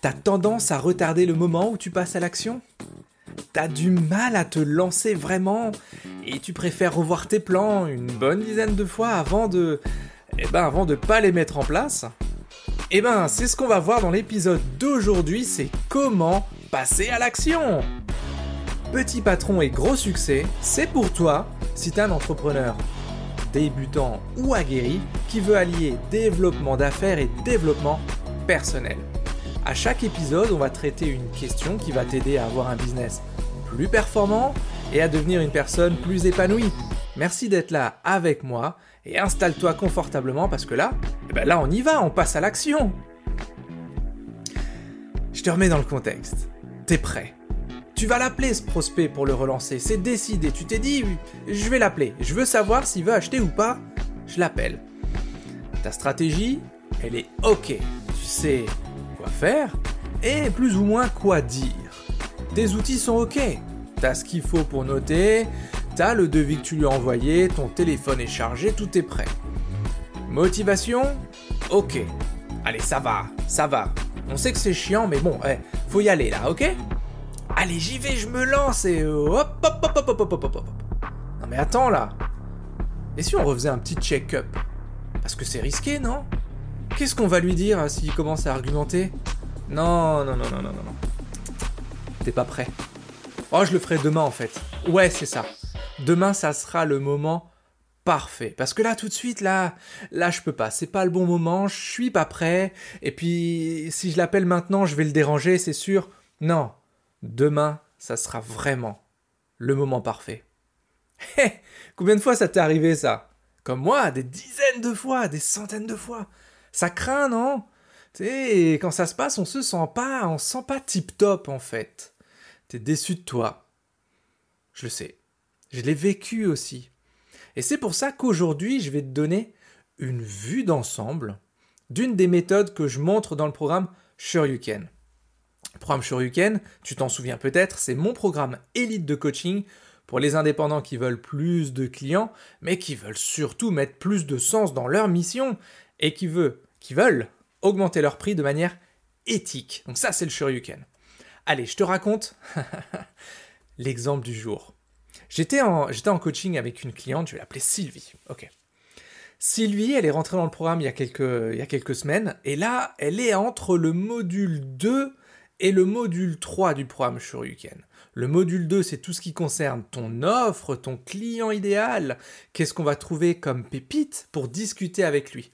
T'as tendance à retarder le moment où tu passes à l'action? T'as du mal à te lancer vraiment? Et tu préfères revoir tes plans une bonne dizaine de fois avant de... Eh ben avant de pas les mettre en place? Eh ben c'est ce qu'on va voir dans l'épisode d'aujourd'hui, c'est comment passer à l'action. Petit patron et gros succès, c'est pour toi si t'es un entrepreneur. Débutant ou aguerri qui veut allier développement d'affaires et développement personnel. À chaque épisode, on va traiter une question qui va t'aider à avoir un business plus performant et à devenir une personne plus épanouie. Merci d'être là avec moi et installe-toi confortablement parce que là, eh ben là on y va, on passe à l'action. Je te remets dans le contexte. T'es prêt? Tu vas l'appeler ce prospect pour le relancer, c'est décidé, tu t'es dit, je vais l'appeler, je veux savoir s'il veut acheter ou pas, je l'appelle. Ta stratégie, elle est ok, tu sais quoi faire et plus ou moins quoi dire. Tes outils sont ok, t'as ce qu'il faut pour noter, t'as le devis que tu lui as envoyé, ton téléphone est chargé, tout est prêt. Motivation Ok. Allez, ça va, ça va. On sait que c'est chiant, mais bon, eh, faut y aller là, ok? Allez, j'y vais, je me lance et hop, hop, hop, hop, hop, hop, hop, hop. Non mais attends là. Et si on refaisait un petit check-up? Parce que c'est risqué, non? Qu'est-ce qu'on va lui dire s'il commence à argumenter? Non, non, non, non, non, non, non. T'es pas prêt. Oh, je le ferai demain en fait. Ouais, c'est ça. Demain, ça sera le moment parfait. Parce que là, tout de suite, là, là, je peux pas. C'est pas le bon moment. Je suis pas prêt. Et puis, si je l'appelle maintenant, je vais le déranger, c'est sûr. Non, Demain, ça sera vraiment le moment parfait. Hé Combien de fois ça t'est arrivé ça? Comme moi, des dizaines de fois, des centaines de fois. Ça craint, non? Tu sais, quand ça se passe, on se sent pas, on se sent pas tip top en fait. T'es déçu de toi. Je le sais. Je l'ai vécu aussi. Et c'est pour ça qu'aujourd'hui, je vais te donner une vue d'ensemble d'une des méthodes que je montre dans le programme Can. Le programme Shoryuken, tu t'en souviens peut-être, c'est mon programme élite de coaching pour les indépendants qui veulent plus de clients, mais qui veulent surtout mettre plus de sens dans leur mission et qui, veut, qui veulent augmenter leur prix de manière éthique. Donc ça, c'est le Shoryuken. Allez, je te raconte l'exemple du jour. J'étais en, coaching avec une cliente, je vais l'appeler Sylvie. Ok. Sylvie, elle est rentrée dans le programme il y, a quelques, il y a quelques semaines, et là, elle est entre le module 2 et le module 3 du programme Shoryuken. Le module 2, c'est tout ce qui concerne ton offre, ton client idéal, qu'est-ce qu'on va trouver comme pépite pour discuter avec lui?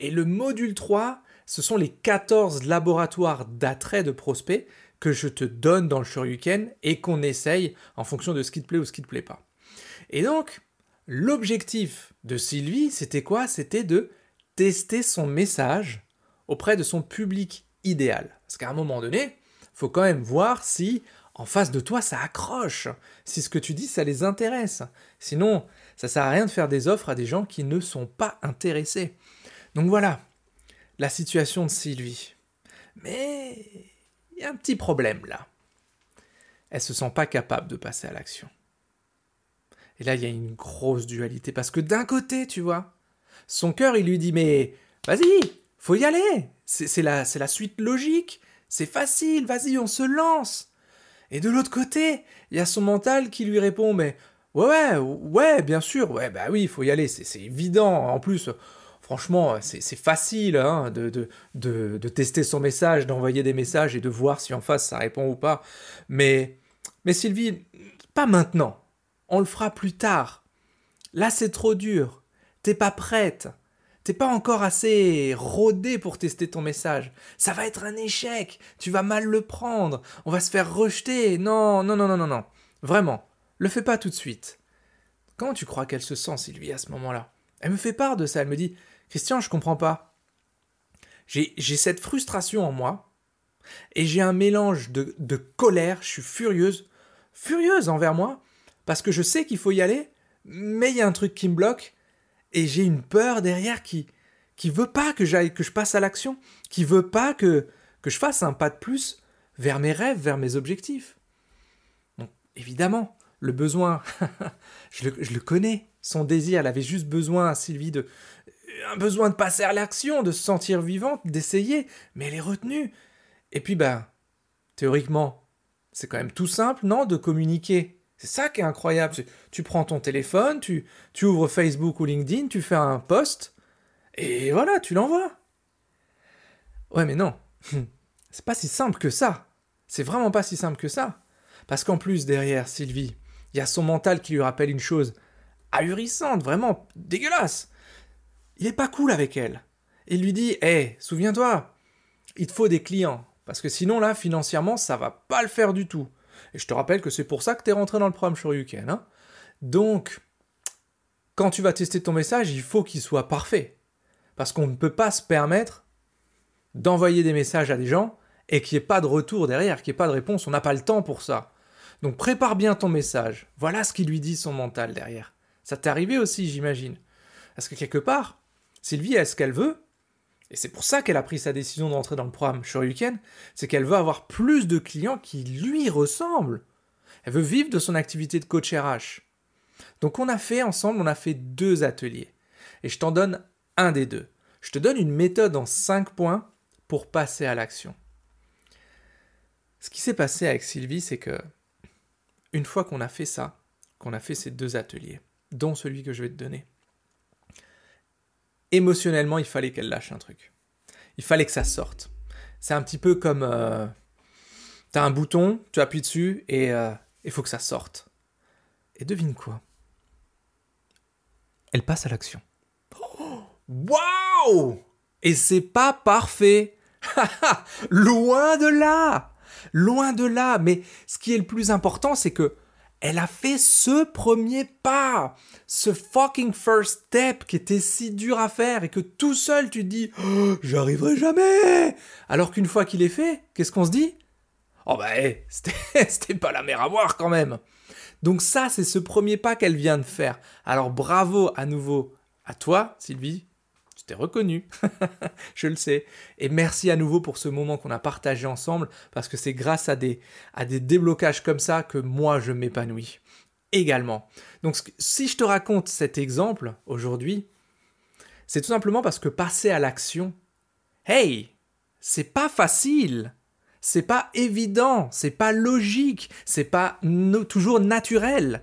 Et le module 3, ce sont les 14 laboratoires d'attrait de prospects que je te donne dans le Shoryuken et qu'on essaye en fonction de ce qui te plaît ou ce qui te plaît pas. Et donc, l'objectif de Sylvie, c'était quoi? C'était de tester son message auprès de son public idéal. Parce qu'à un moment donné, faut quand même voir si en face de toi ça accroche, si ce que tu dis ça les intéresse. Sinon, ça sert à rien de faire des offres à des gens qui ne sont pas intéressés. Donc voilà, la situation de Sylvie. Mais il y a un petit problème là. Elle se sent pas capable de passer à l'action. Et là, il y a une grosse dualité parce que d'un côté, tu vois, son cœur il lui dit mais vas-y, faut y aller. C'est la, la suite logique. C'est facile, vas-y, on se lance. Et de l'autre côté, il y a son mental qui lui répond Mais ouais, ouais, ouais, bien sûr, ouais, bah oui, il faut y aller, c'est évident. En plus, franchement, c'est facile hein, de, tester son message, d'envoyer des messages et de voir si en face ça répond ou pas. Mais, mais Sylvie, pas maintenant. On le fera plus tard. Là, c'est trop dur. T'es pas prête. T'es pas encore assez rodé pour tester ton message. Ça va être un échec. Tu vas mal le prendre. On va se faire rejeter. Non, non, non, non, non, non. Vraiment. Le fais pas tout de suite. Comment tu crois qu'elle se sent, Sylvie, à ce moment-là? Elle me fait part de ça. Elle me dit Christian, je comprends pas. J'ai cette frustration en moi. Et j'ai un mélange de, colère. Je suis furieuse. Furieuse envers moi. Parce que je sais qu'il faut y aller. Mais il y a un truc qui me bloque et j'ai une peur derrière qui qui veut pas que j'aille que je passe à l'action, qui veut pas que que je fasse un pas de plus vers mes rêves, vers mes objectifs. Donc évidemment, le besoin, je, le, connais, son désir, elle avait juste besoin, Sylvie, de un besoin de passer à l'action, de se sentir vivante, d'essayer, mais elle est retenue. Et puis, ben, théoriquement, c'est quand même tout simple, non, de communiquer. C'est ça qui est incroyable. Tu prends ton téléphone, tu, tu ouvres Facebook ou LinkedIn, tu fais un post, et voilà, tu l'envoies. Ouais, mais non. C'est pas si simple que ça. C'est vraiment pas si simple que ça. Parce qu'en plus, derrière Sylvie, il y a son mental qui lui rappelle une chose ahurissante, vraiment dégueulasse. Il est pas cool avec elle. Il lui dit Hé, souviens-toi, il te faut des clients. Parce que sinon, là, financièrement, ça va pas le faire du tout. Et je te rappelle que c'est pour ça que tu es rentré dans le programme Shoryuken. Hein Donc, quand tu vas tester ton message, il faut qu'il soit parfait. Parce qu'on ne peut pas se permettre d'envoyer des messages à des gens et qu'il n'y ait pas de retour derrière, qu'il n'y ait pas de réponse. On n'a pas le temps pour ça. Donc prépare bien ton message. Voilà ce qui lui dit son mental derrière. Ça t'est arrivé aussi, j'imagine. Parce que quelque part, Sylvie a ce qu'elle veut, et c'est pour ça qu'elle a pris sa décision d'entrer dans le programme Shoryuken, c'est qu'elle veut avoir plus de clients qui lui ressemblent. Elle veut vivre de son activité de coach RH. Donc on a fait ensemble, on a fait deux ateliers. Et je t'en donne un des deux. Je te donne une méthode en cinq points pour passer à l'action. Ce qui s'est passé avec Sylvie, c'est que une fois qu'on a fait ça, qu'on a fait ces deux ateliers, dont celui que je vais te donner, émotionnellement, il fallait qu'elle lâche un truc. Il fallait que ça sorte. C'est un petit peu comme... Euh, tu as un bouton, tu appuies dessus et euh, il faut que ça sorte. Et devine quoi? Elle passe à l'action. Waouh Et c'est pas parfait. Loin de là Loin de là, mais ce qui est le plus important, c'est que elle a fait ce premier pas, ce fucking first step qui était si dur à faire et que tout seul tu te dis oh, j'arriverai jamais. Alors qu'une fois qu'il est fait, qu'est-ce qu'on se dit? Oh bah c'était pas la mer à boire quand même. Donc ça c'est ce premier pas qu'elle vient de faire. Alors bravo à nouveau à toi Sylvie, tu t'es reconnu, je le sais. Et merci à nouveau pour ce moment qu'on a partagé ensemble, parce que c'est grâce à des, à des déblocages comme ça que moi je m'épanouis également. Donc si je te raconte cet exemple aujourd'hui, c'est tout simplement parce que passer à l'action, hey, c'est pas facile. C'est pas évident, c'est pas logique, c'est pas toujours naturel.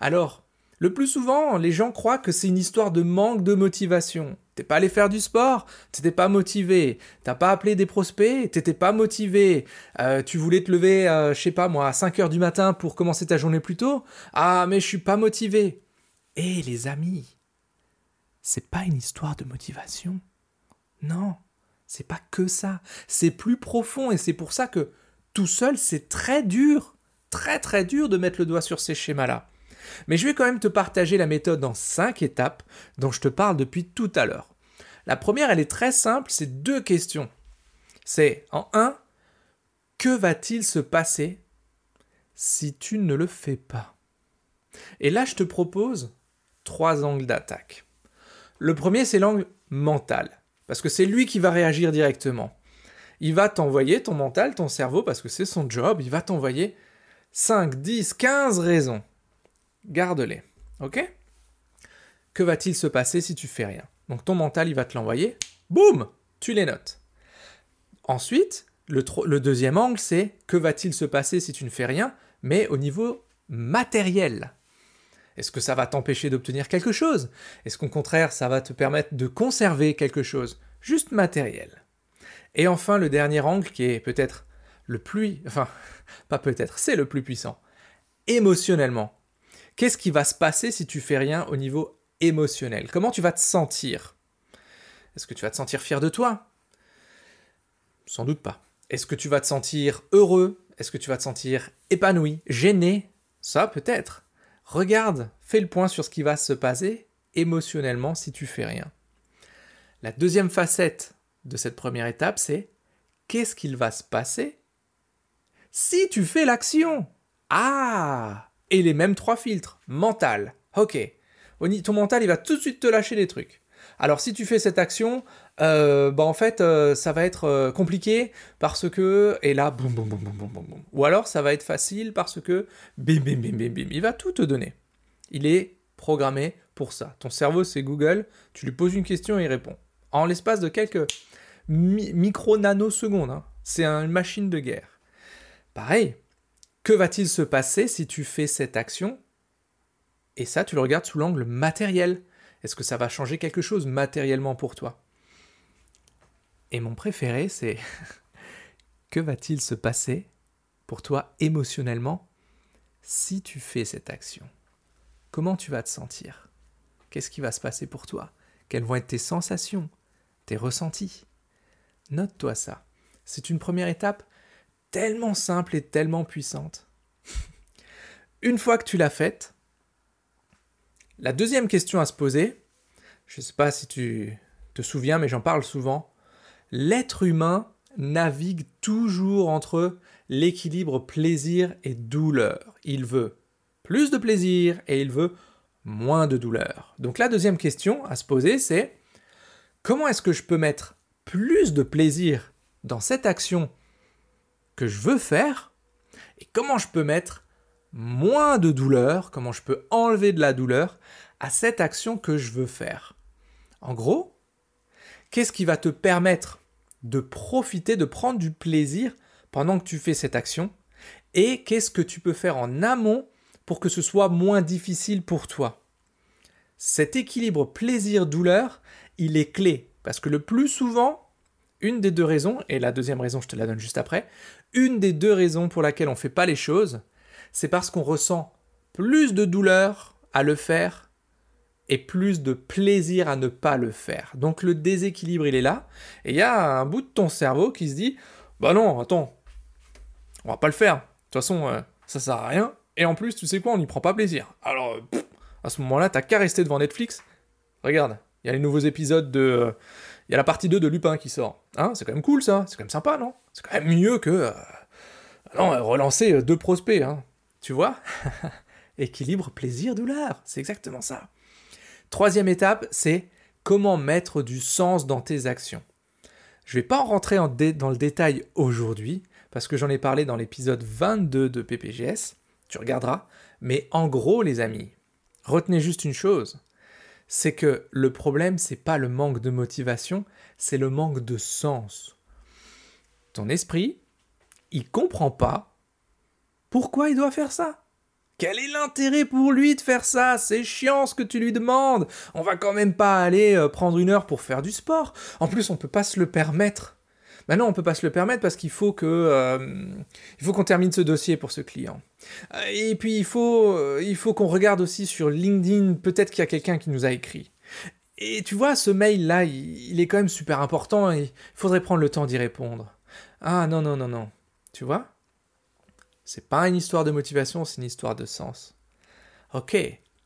Alors, le plus souvent, les gens croient que c'est une histoire de manque de motivation. T'es pas allé faire du sport, t'étais pas motivé, t'as pas appelé des prospects, t'étais pas motivé, euh, tu voulais te lever, euh, je sais pas moi, à 5 heures du matin pour commencer ta journée plus tôt, ah mais je suis pas motivé. Eh les amis, c'est pas une histoire de motivation. Non, c'est pas que ça, c'est plus profond et c'est pour ça que tout seul c'est très dur, très très dur de mettre le doigt sur ces schémas-là. Mais je vais quand même te partager la méthode en 5 étapes dont je te parle depuis tout à l'heure. La première, elle est très simple, c'est deux questions. C'est en 1, que va-t-il se passer si tu ne le fais pas? Et là, je te propose trois angles d'attaque. Le premier, c'est l'angle mental, parce que c'est lui qui va réagir directement. Il va t'envoyer, ton mental, ton cerveau, parce que c'est son job, il va t'envoyer 5, 10, 15 raisons garde-les. Ok? Que va-t-il se passer si tu fais rien? Donc ton mental, il va te l'envoyer. Boum Tu les notes. Ensuite, le, le deuxième angle, c'est que va-t-il se passer si tu ne fais rien, mais au niveau matériel? Est-ce que ça va t'empêcher d'obtenir quelque chose? Est-ce qu'au contraire, ça va te permettre de conserver quelque chose Juste matériel? Et enfin, le dernier angle qui est peut-être le plus... Enfin, pas peut-être, c'est le plus puissant. Émotionnellement. Qu'est-ce qui va se passer si tu fais rien au niveau émotionnel? Comment tu vas te sentir? Est-ce que tu vas te sentir fier de toi? Sans doute pas. Est-ce que tu vas te sentir heureux? Est-ce que tu vas te sentir épanoui Gêné? Ça peut-être. Regarde, fais le point sur ce qui va se passer émotionnellement si tu fais rien. La deuxième facette de cette première étape, c'est qu'est-ce qu'il va se passer si tu fais l'action? Ah et les mêmes trois filtres. Mental. Ok. Ton mental, il va tout de suite te lâcher des trucs. Alors si tu fais cette action, euh, bah en fait, euh, ça va être euh, compliqué parce que... Et là, boum, boum, boum, boum, boum. Ou alors ça va être facile parce que... Bim, bim, bim, bim, bim. Il va tout te donner. Il est programmé pour ça. Ton cerveau, c'est Google. Tu lui poses une question et il répond. En l'espace de quelques micro-nanosecondes. Hein. C'est une machine de guerre. Pareil, que va-t-il se passer si tu fais cette action? Et ça, tu le regardes sous l'angle matériel. Est-ce que ça va changer quelque chose matériellement pour toi? Et mon préféré, c'est que va-t-il se passer pour toi émotionnellement si tu fais cette action? Comment tu vas te sentir? Qu'est-ce qui va se passer pour toi? Quelles vont être tes sensations, tes ressentis? Note-toi ça. C'est une première étape tellement simple et tellement puissante. une fois que tu l'as faite, la deuxième question à se poser, je ne sais pas si tu te souviens, mais j'en parle souvent, l'être humain navigue toujours entre l'équilibre plaisir et douleur. Il veut plus de plaisir et il veut moins de douleur. Donc la deuxième question à se poser, c'est comment est-ce que je peux mettre plus de plaisir dans cette action que je veux faire et comment je peux mettre moins de douleur, comment je peux enlever de la douleur à cette action que je veux faire. En gros, qu'est-ce qui va te permettre de profiter, de prendre du plaisir pendant que tu fais cette action et qu'est-ce que tu peux faire en amont pour que ce soit moins difficile pour toi? Cet équilibre plaisir-douleur, il est clé parce que le plus souvent, une des deux raisons, et la deuxième raison je te la donne juste après, une des deux raisons pour laquelle on ne fait pas les choses, c'est parce qu'on ressent plus de douleur à le faire et plus de plaisir à ne pas le faire. Donc le déséquilibre, il est là, et il y a un bout de ton cerveau qui se dit, bah non, attends, on va pas le faire. De toute façon, euh, ça sert à rien. Et en plus, tu sais quoi, on n'y prend pas plaisir. Alors, à ce moment-là, t'as qu'à rester devant Netflix. Regarde, il y a les nouveaux épisodes de. Euh, il y a la partie 2 de Lupin qui sort. Hein, c'est quand même cool ça, c'est quand même sympa, non? C'est quand même mieux que. Euh, non, relancer deux prospects, hein. Tu vois? Équilibre, plaisir, douleur. C'est exactement ça. Troisième étape, c'est comment mettre du sens dans tes actions. Je ne vais pas en rentrer dans le détail aujourd'hui, parce que j'en ai parlé dans l'épisode 22 de PPGS, tu regarderas, mais en gros les amis, retenez juste une chose, c'est que le problème c'est pas le manque de motivation, c'est le manque de sens. Ton esprit, il comprend pas pourquoi il doit faire ça. Quel est l'intérêt pour lui de faire ça? C'est chiant ce que tu lui demandes. On va quand même pas aller euh, prendre une heure pour faire du sport. En plus, on peut pas se le permettre. Maintenant, on peut pas se le permettre parce qu'il faut euh, faut qu'on termine ce dossier pour ce client. Euh, et puis il faut il faut qu'on regarde aussi sur LinkedIn. Peut-être qu'il y a quelqu'un qui nous a écrit. Et tu vois, ce mail là, il, il est quand même super important. Et il faudrait prendre le temps d'y répondre. Ah non non non non. Tu vois? C'est pas une histoire de motivation, c'est une histoire de sens. Ok,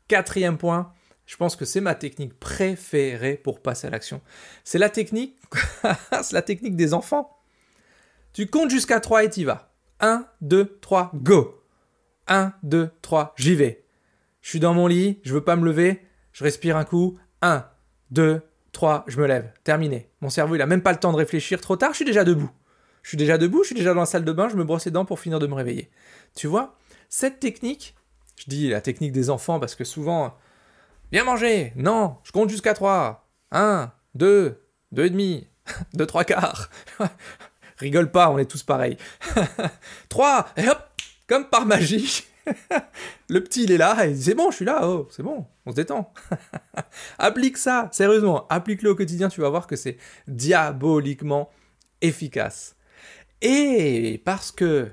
quatrième point, je pense que c'est ma technique préférée pour passer à l'action. C'est la technique, c'est la technique des enfants. Tu comptes jusqu'à 3 et t'y vas. 1, 2, 3, go 1, 2, 3, j'y vais. Je suis dans mon lit, je veux pas me lever, je respire un coup. 1, 2, 3, je me lève. Terminé. Mon cerveau, il a même pas le temps de réfléchir. Trop tard, je suis déjà debout. Je suis déjà debout, je suis déjà dans la salle de bain, je me brosse les dents pour finir de me réveiller. Tu vois, cette technique, je dis la technique des enfants parce que souvent, viens manger, non, je compte jusqu'à 3, 1, 2, 2 et demi, 2, 3 quarts. Rigole pas, on est tous pareils. 3, et hop, comme par magie. le petit, il est là, et c'est bon, je suis là, oh, c'est bon, on se détend. applique ça, sérieusement, applique-le au quotidien, tu vas voir que c'est diaboliquement efficace. Et parce que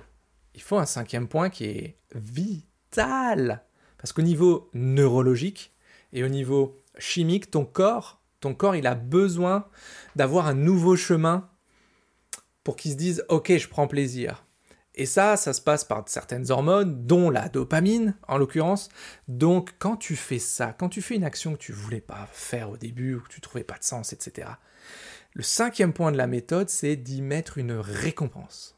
il faut un cinquième point qui est vital. Parce qu'au niveau neurologique et au niveau chimique, ton corps, ton corps, il a besoin d'avoir un nouveau chemin pour qu'il se dise OK, je prends plaisir. Et ça, ça se passe par certaines hormones, dont la dopamine en l'occurrence. Donc quand tu fais ça, quand tu fais une action que tu voulais pas faire au début ou que tu trouvais pas de sens, etc. Le cinquième point de la méthode, c'est d'y mettre une récompense.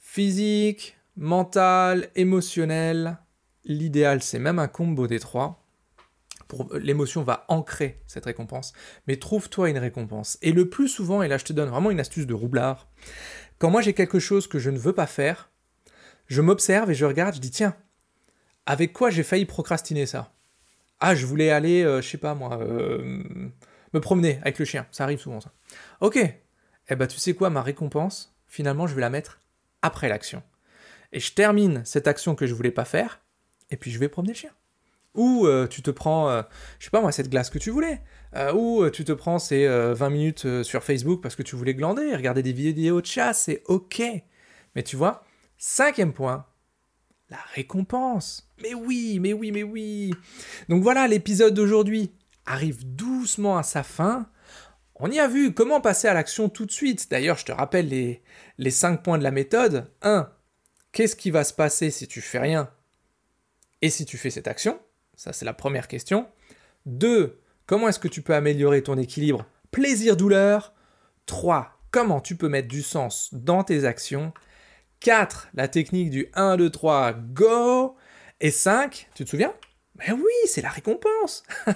Physique, mental, émotionnel. L'idéal, c'est même un combo des trois. L'émotion va ancrer cette récompense, mais trouve-toi une récompense. Et le plus souvent, et là je te donne vraiment une astuce de roublard, quand moi j'ai quelque chose que je ne veux pas faire, je m'observe et je regarde, je dis tiens, avec quoi j'ai failli procrastiner ça? Ah, je voulais aller, euh, je sais pas moi, euh, me promener avec le chien. Ça arrive souvent, ça. Ok. eh ben tu sais quoi, ma récompense, finalement, je vais la mettre après l'action. Et je termine cette action que je voulais pas faire, et puis je vais promener le chien. Ou euh, tu te prends, euh, je sais pas moi, cette glace que tu voulais. Euh, ou tu te prends ces 20 minutes sur Facebook parce que tu voulais glander, regarder des vidéos de chat, c'est ok. Mais tu vois, cinquième point, la récompense. Mais oui, mais oui, mais oui. Donc voilà, l'épisode d'aujourd'hui arrive doucement à sa fin. On y a vu comment passer à l'action tout de suite. D'ailleurs, je te rappelle les, les 5 points de la méthode. 1. Qu'est-ce qui va se passer si tu fais rien et si tu fais cette action? Ça, c'est la première question. 2. Comment est-ce que tu peux améliorer ton équilibre plaisir-douleur? 3. Comment tu peux mettre du sens dans tes actions? 4. La technique du 1, 2, 3, go Et 5. Tu te souviens? Mais oui, c'est la récompense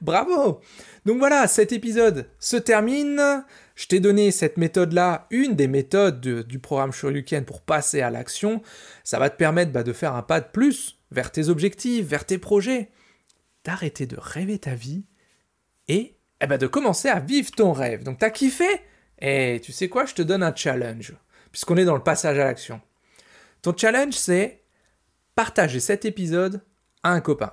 Bravo Donc voilà, cet épisode se termine. Je t'ai donné cette méthode-là, une des méthodes du programme Shoryuken pour passer à l'action. Ça va te permettre bah, de faire un pas de plus vers tes objectifs, vers tes projets, d'arrêter de rêver ta vie et eh ben, de commencer à vivre ton rêve. Donc t'as kiffé? Et eh, tu sais quoi, je te donne un challenge, puisqu'on est dans le passage à l'action. Ton challenge, c'est partager cet épisode à un copain,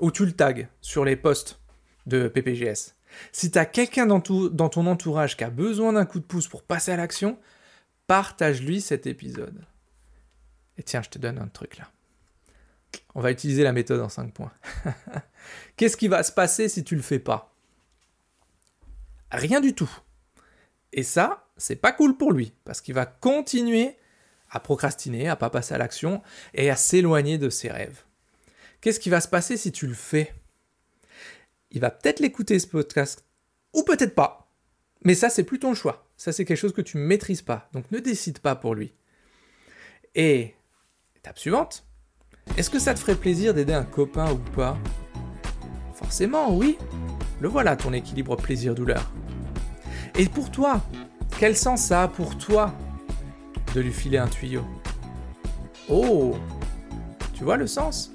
ou tu le tags sur les posts de PPGS. Si tu as quelqu'un dans, dans ton entourage qui a besoin d'un coup de pouce pour passer à l'action, partage-lui cet épisode. Et tiens, je te donne un truc là. On va utiliser la méthode en 5 points. Qu'est-ce qui va se passer si tu le fais pas? Rien du tout. Et ça, c'est pas cool pour lui, parce qu'il va continuer à procrastiner, à pas passer à l'action et à s'éloigner de ses rêves. Qu'est-ce qui va se passer si tu le fais? Il va peut-être l'écouter ce podcast, ou peut-être pas. Mais ça, c'est plus ton choix. Ça, c'est quelque chose que tu ne maîtrises pas. Donc ne décide pas pour lui. Et étape suivante, est-ce que ça te ferait plaisir d'aider un copain ou pas Forcément, oui. Le voilà ton équilibre plaisir-douleur. Et pour toi, quel sens ça a pour toi de lui filer un tuyau? Oh Tu vois le sens?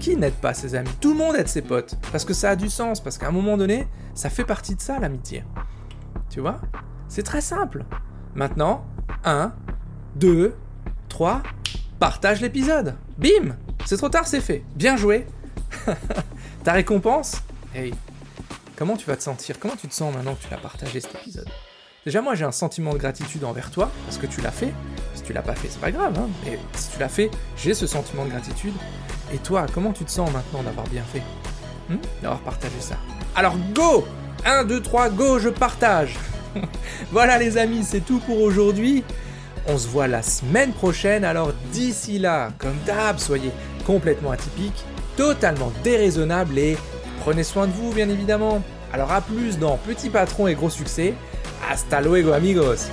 Qui n'aide pas ses amis? Tout le monde aide ses potes. Parce que ça a du sens, parce qu'à un moment donné, ça fait partie de ça l'amitié. Tu vois? C'est très simple. Maintenant, 1, 2, 3, partage l'épisode. Bim c'est trop tard, c'est fait. Bien joué. Ta récompense Hey, comment tu vas te sentir? Comment tu te sens maintenant que tu l'as partagé cet épisode? Déjà, moi, j'ai un sentiment de gratitude envers toi parce que tu l'as fait. Si tu l'as pas fait, c'est pas grave. Hein mais si tu l'as fait, j'ai ce sentiment de gratitude. Et toi, comment tu te sens maintenant d'avoir bien fait? Hmm? D'avoir partagé ça. Alors, go 1, 2, 3, go, je partage Voilà les amis, c'est tout pour aujourd'hui. On se voit la semaine prochaine, alors d'ici là, comme d'hab, soyez complètement atypique, totalement déraisonnable et prenez soin de vous bien évidemment. Alors à plus dans Petit Patron et Gros Succès. Hasta luego amigos